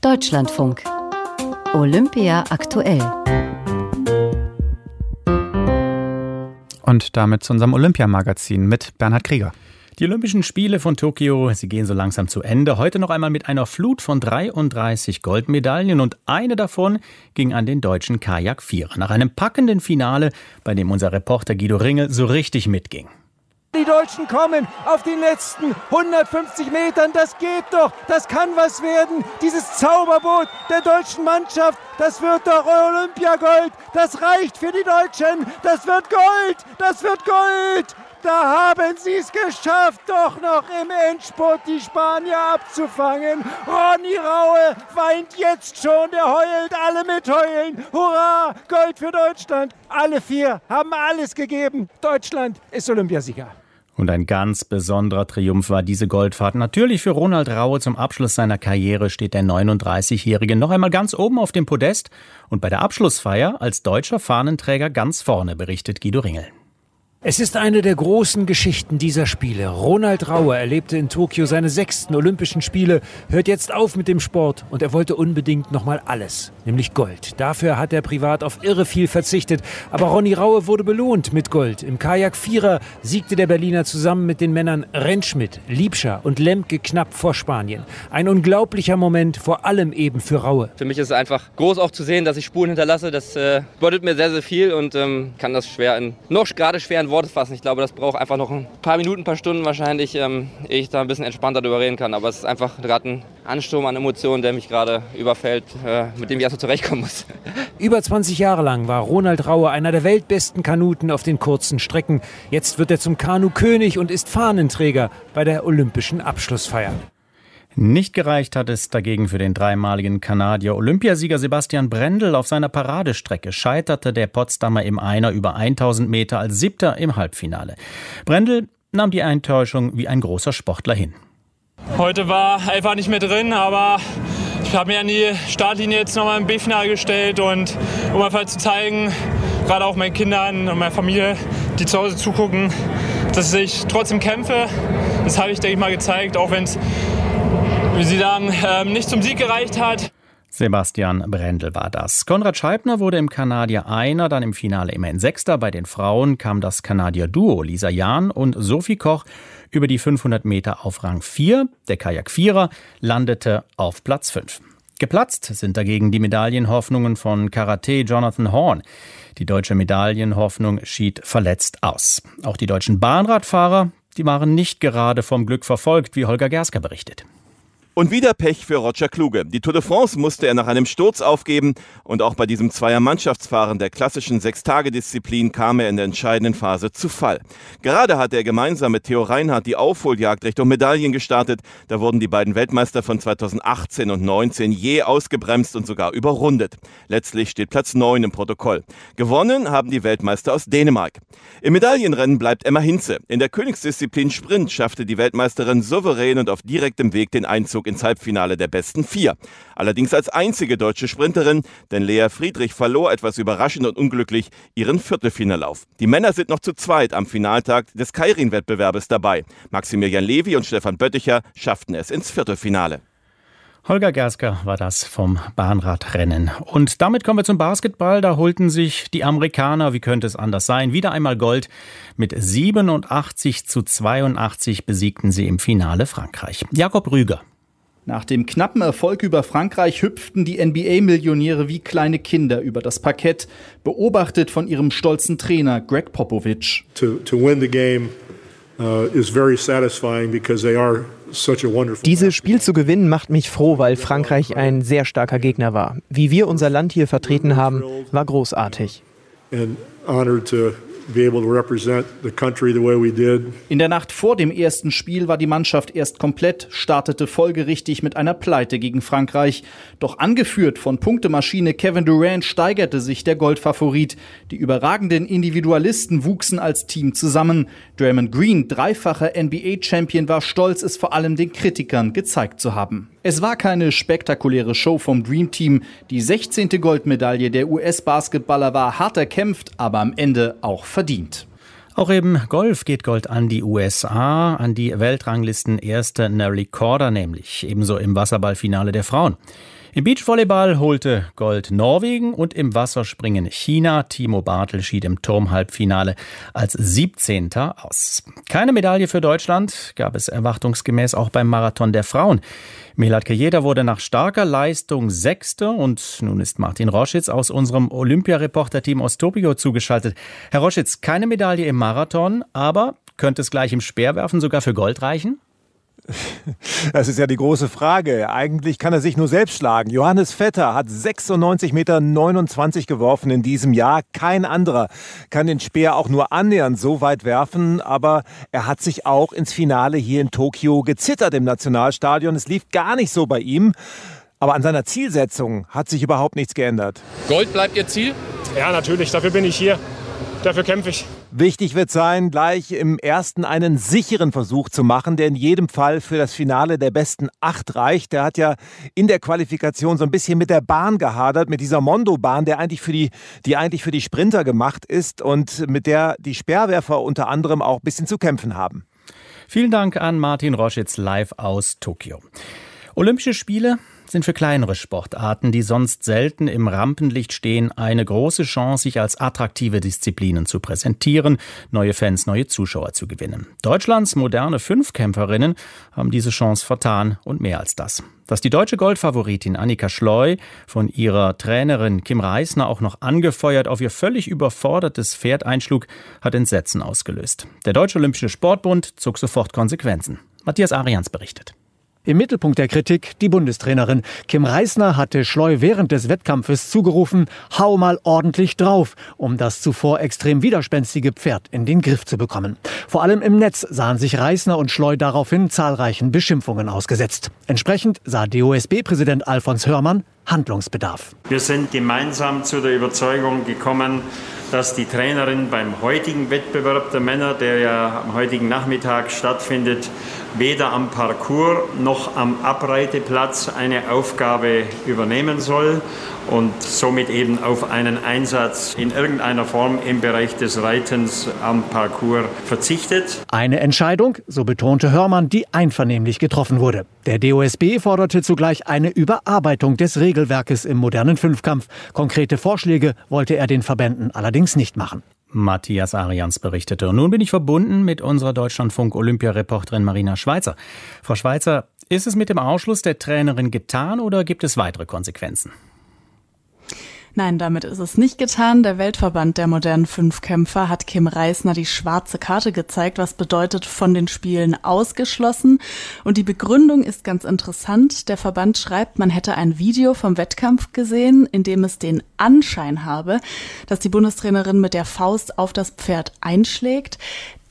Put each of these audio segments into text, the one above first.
Deutschlandfunk. Olympia aktuell. Und damit zu unserem Olympiamagazin mit Bernhard Krieger. Die Olympischen Spiele von Tokio, sie gehen so langsam zu Ende. Heute noch einmal mit einer Flut von 33 Goldmedaillen und eine davon ging an den deutschen Kajak-Vierer. Nach einem packenden Finale, bei dem unser Reporter Guido Ringel so richtig mitging. Die Deutschen kommen auf den letzten 150 Metern. Das geht doch. Das kann was werden. Dieses Zauberboot der deutschen Mannschaft. Das wird doch Olympiagold. Das reicht für die Deutschen. Das wird Gold. Das wird Gold. Da haben sie es geschafft, doch noch im Endspurt die Spanier abzufangen. Ronny Raue weint jetzt schon, der heult, alle mitheulen. Hurra, Gold für Deutschland. Alle vier haben alles gegeben. Deutschland ist Olympiasieger. Und ein ganz besonderer Triumph war diese Goldfahrt. Natürlich für Ronald Raue zum Abschluss seiner Karriere steht der 39-Jährige noch einmal ganz oben auf dem Podest und bei der Abschlussfeier als deutscher Fahnenträger ganz vorne, berichtet Guido Ringel. Es ist eine der großen Geschichten dieser Spiele. Ronald Rauer erlebte in Tokio seine sechsten Olympischen Spiele, hört jetzt auf mit dem Sport und er wollte unbedingt nochmal alles, nämlich Gold. Dafür hat er privat auf irre viel verzichtet, aber Ronny Raue wurde belohnt mit Gold. Im Kajak Vierer siegte der Berliner zusammen mit den Männern Rentschmidt, Liebscher und Lemke knapp vor Spanien. Ein unglaublicher Moment, vor allem eben für Raue. Für mich ist es einfach groß auch zu sehen, dass ich Spuren hinterlasse. Das äh, bedeutet mir sehr, sehr viel und ähm, kann das schwer in noch gerade schweren in Worte fassen. Ich glaube, das braucht einfach noch ein paar Minuten, ein paar Stunden wahrscheinlich, ähm, ehe ich da ein bisschen entspannter darüber reden kann. Aber es ist einfach gerade ein Ansturm an Emotionen, der mich gerade überfällt, äh, mit dem ich erstmal zurechtkommen muss. Über 20 Jahre lang war Ronald Raue einer der weltbesten Kanuten auf den kurzen Strecken. Jetzt wird er zum Kanu-König und ist Fahnenträger bei der olympischen Abschlussfeier. Nicht gereicht hat es dagegen für den dreimaligen Kanadier Olympiasieger Sebastian Brendel. Auf seiner Paradestrecke scheiterte der Potsdamer im Einer über 1000 Meter als Siebter im Halbfinale. Brendel nahm die Enttäuschung wie ein großer Sportler hin. Heute war einfach nicht mehr drin, aber ich habe mir an die Startlinie jetzt nochmal im B-Finale gestellt und um einfach zu zeigen, gerade auch meinen Kindern und meiner Familie, die zu Hause zugucken, dass ich trotzdem kämpfe. Das habe ich, denke ich mal, gezeigt, auch wenn es wie sie dann ähm, nicht zum Sieg gereicht hat. Sebastian Brendel war das. Konrad Scheibner wurde im Kanadier Einer, dann im Finale immerhin Sechster. Bei den Frauen kam das Kanadier-Duo Lisa Jahn und Sophie Koch über die 500 Meter auf Rang 4. Der Kajak-Vierer landete auf Platz 5. Geplatzt sind dagegen die Medaillenhoffnungen von Karate Jonathan Horn. Die deutsche Medaillenhoffnung schied verletzt aus. Auch die deutschen Bahnradfahrer, die waren nicht gerade vom Glück verfolgt, wie Holger Gersker berichtet. Und wieder Pech für Roger Kluge. Die Tour de France musste er nach einem Sturz aufgeben und auch bei diesem Zweier-Mannschaftsfahren der klassischen Sechstage-Disziplin kam er in der entscheidenden Phase zu Fall. Gerade hatte er gemeinsam mit Theo Reinhardt die Aufholjagd Richtung Medaillen gestartet. Da wurden die beiden Weltmeister von 2018 und 19 je ausgebremst und sogar überrundet. Letztlich steht Platz 9 im Protokoll. Gewonnen haben die Weltmeister aus Dänemark. Im Medaillenrennen bleibt Emma Hinze. In der Königsdisziplin Sprint schaffte die Weltmeisterin souverän und auf direktem Weg den Einzug ins Halbfinale der besten vier. Allerdings als einzige deutsche Sprinterin, denn Lea Friedrich verlor etwas überraschend und unglücklich ihren Viertelfinallauf. Die Männer sind noch zu zweit am Finaltag des Kairin-Wettbewerbes dabei. Maximilian Levi und Stefan Bötticher schafften es ins Viertelfinale. Holger Gersker war das vom Bahnradrennen. Und damit kommen wir zum Basketball. Da holten sich die Amerikaner, wie könnte es anders sein, wieder einmal Gold. Mit 87 zu 82 besiegten sie im Finale Frankreich. Jakob Rüger. Nach dem knappen Erfolg über Frankreich hüpften die NBA-Millionäre wie kleine Kinder über das Parkett, beobachtet von ihrem stolzen Trainer Greg Popovich. To, to win the game uh, is very satisfying because they are dieses Spiel zu gewinnen macht mich froh, weil Frankreich ein sehr starker Gegner war. Wie wir unser Land hier vertreten haben, war großartig. In der Nacht vor dem ersten Spiel war die Mannschaft erst komplett, startete folgerichtig mit einer Pleite gegen Frankreich. Doch angeführt von Punktemaschine Kevin Durant steigerte sich der Goldfavorit. Die überragenden Individualisten wuchsen als Team zusammen. Draymond Green, dreifacher NBA-Champion, war stolz, es vor allem den Kritikern gezeigt zu haben. Es war keine spektakuläre Show vom Dream Team. Die 16. Goldmedaille der US-Basketballer war hart erkämpft, aber am Ende auch verdient. Auch eben Golf geht Gold an die USA, an die Weltranglisten erste Nelly Corder nämlich, ebenso im Wasserballfinale der Frauen. Im Beachvolleyball holte Gold Norwegen und im Wasserspringen China. Timo Bartel schied im Turmhalbfinale als 17. aus. Keine Medaille für Deutschland gab es erwartungsgemäß auch beim Marathon der Frauen. Melat Kejeda wurde nach starker Leistung Sechster und nun ist Martin Roschitz aus unserem Olympiareporter-Team aus Tokio zugeschaltet. Herr Roschitz, keine Medaille im Marathon, aber könnte es gleich im Speerwerfen sogar für Gold reichen? Das ist ja die große Frage. Eigentlich kann er sich nur selbst schlagen. Johannes Vetter hat 96,29 Meter geworfen in diesem Jahr. Kein anderer kann den Speer auch nur annähernd so weit werfen. Aber er hat sich auch ins Finale hier in Tokio gezittert im Nationalstadion. Es lief gar nicht so bei ihm. Aber an seiner Zielsetzung hat sich überhaupt nichts geändert. Gold bleibt Ihr Ziel? Ja, natürlich. Dafür bin ich hier. Dafür kämpfe ich. Wichtig wird sein, gleich im ersten einen sicheren Versuch zu machen, der in jedem Fall für das Finale der besten acht reicht. Der hat ja in der Qualifikation so ein bisschen mit der Bahn gehadert, mit dieser Mondo-Bahn, der eigentlich für die, die eigentlich für die Sprinter gemacht ist und mit der die Speerwerfer unter anderem auch ein bisschen zu kämpfen haben. Vielen Dank an Martin Roschitz live aus Tokio. Olympische Spiele sind für kleinere Sportarten, die sonst selten im Rampenlicht stehen, eine große Chance, sich als attraktive Disziplinen zu präsentieren, neue Fans, neue Zuschauer zu gewinnen. Deutschlands moderne Fünfkämpferinnen haben diese Chance vertan und mehr als das. Dass die deutsche Goldfavoritin Annika Schleu von ihrer Trainerin Kim Reisner auch noch angefeuert auf ihr völlig überfordertes Pferd einschlug, hat Entsetzen ausgelöst. Der Deutsche Olympische Sportbund zog sofort Konsequenzen. Matthias Arians berichtet. Im Mittelpunkt der Kritik die Bundestrainerin. Kim Reisner hatte Schleu während des Wettkampfes zugerufen, hau mal ordentlich drauf, um das zuvor extrem widerspenstige Pferd in den Griff zu bekommen. Vor allem im Netz sahen sich Reisner und Schleu daraufhin zahlreichen Beschimpfungen ausgesetzt. Entsprechend sah DOSB-Präsident Alfons Hörmann Handlungsbedarf. Wir sind gemeinsam zu der Überzeugung gekommen, dass die Trainerin beim heutigen Wettbewerb der Männer, der ja am heutigen Nachmittag stattfindet, weder am Parcours noch am Abreiteplatz eine Aufgabe übernehmen soll und somit eben auf einen Einsatz in irgendeiner Form im Bereich des Reitens am Parcours verzichtet. Eine Entscheidung, so betonte Hörmann, die einvernehmlich getroffen wurde. Der DOSB forderte zugleich eine Überarbeitung des Regelwerkes im modernen Fünfkampf. Konkrete Vorschläge wollte er den Verbänden allerdings nicht machen. Matthias Arians berichtete. Und nun bin ich verbunden mit unserer Deutschlandfunk-Olympiareporterin Marina Schweizer. Frau Schweizer, ist es mit dem Ausschluss der Trainerin getan oder gibt es weitere Konsequenzen? Nein, damit ist es nicht getan. Der Weltverband der modernen Fünfkämpfer hat Kim Reisner die schwarze Karte gezeigt, was bedeutet von den Spielen ausgeschlossen. Und die Begründung ist ganz interessant. Der Verband schreibt, man hätte ein Video vom Wettkampf gesehen, in dem es den Anschein habe, dass die Bundestrainerin mit der Faust auf das Pferd einschlägt.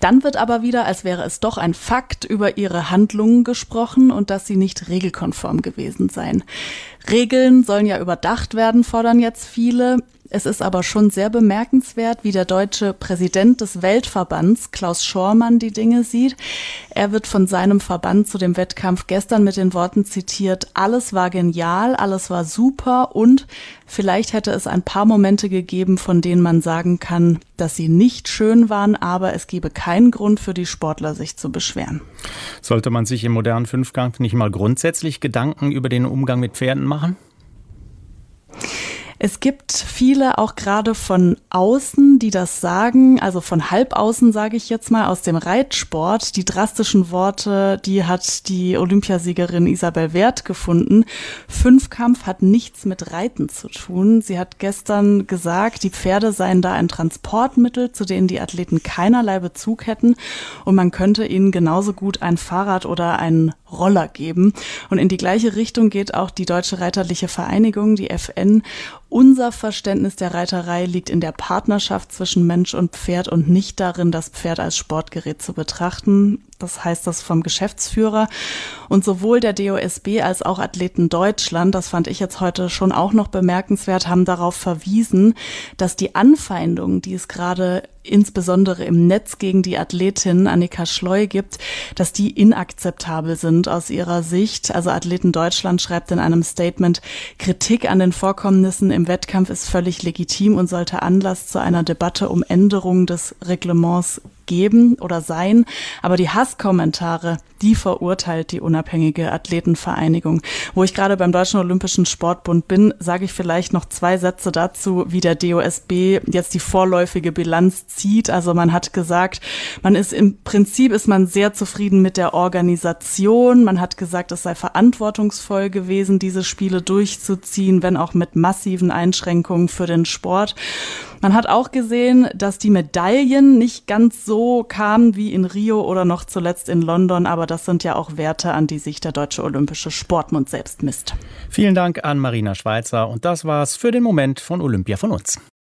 Dann wird aber wieder, als wäre es doch ein Fakt, über ihre Handlungen gesprochen und dass sie nicht regelkonform gewesen seien. Regeln sollen ja überdacht werden, fordern jetzt viele. Es ist aber schon sehr bemerkenswert, wie der deutsche Präsident des Weltverbands, Klaus Schormann, die Dinge sieht. Er wird von seinem Verband zu dem Wettkampf gestern mit den Worten zitiert, alles war genial, alles war super und vielleicht hätte es ein paar Momente gegeben, von denen man sagen kann, dass sie nicht schön waren, aber es gebe keinen Grund für die Sportler, sich zu beschweren. Sollte man sich im modernen Fünfkampf nicht mal grundsätzlich Gedanken über den Umgang mit Pferden machen? Es gibt viele auch gerade von außen, die das sagen, also von halbaußen sage ich jetzt mal aus dem Reitsport. Die drastischen Worte, die hat die Olympiasiegerin Isabel Wert gefunden. Fünfkampf hat nichts mit Reiten zu tun. Sie hat gestern gesagt, die Pferde seien da ein Transportmittel, zu denen die Athleten keinerlei Bezug hätten und man könnte ihnen genauso gut ein Fahrrad oder einen Roller geben. Und in die gleiche Richtung geht auch die Deutsche Reiterliche Vereinigung, die FN unser Verständnis der Reiterei liegt in der Partnerschaft zwischen Mensch und Pferd und nicht darin, das Pferd als Sportgerät zu betrachten. Das heißt das vom Geschäftsführer. Und sowohl der DOSB als auch Athleten Deutschland, das fand ich jetzt heute schon auch noch bemerkenswert, haben darauf verwiesen, dass die Anfeindungen, die es gerade insbesondere im Netz gegen die Athletin Annika Schleu gibt, dass die inakzeptabel sind aus ihrer Sicht. Also Athleten Deutschland schreibt in einem Statement, Kritik an den Vorkommnissen im Wettkampf ist völlig legitim und sollte Anlass zu einer Debatte um Änderungen des Reglements geben oder sein. Aber die Hasskommentare, die verurteilt die unabhängige Athletenvereinigung. Wo ich gerade beim Deutschen Olympischen Sportbund bin, sage ich vielleicht noch zwei Sätze dazu, wie der DOSB jetzt die vorläufige Bilanz zieht. Also man hat gesagt, man ist im Prinzip ist man sehr zufrieden mit der Organisation. Man hat gesagt, es sei verantwortungsvoll gewesen, diese Spiele durchzuziehen, wenn auch mit massiven Einschränkungen für den Sport. Man hat auch gesehen, dass die Medaillen nicht ganz so kamen wie in Rio oder noch zuletzt in London, aber das sind ja auch Werte, an die sich der Deutsche Olympische Sportbund selbst misst. Vielen Dank an Marina Schweizer und das war's für den Moment von Olympia von uns.